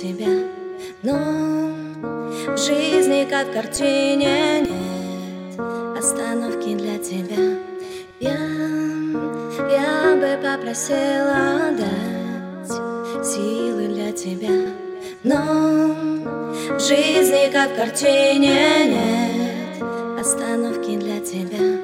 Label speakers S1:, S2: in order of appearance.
S1: тебя Но в жизни, как в картине, нет остановки для тебя. Я, я бы попросила дать силы для тебя Но в жизни, как в картине, нет остановки для тебя.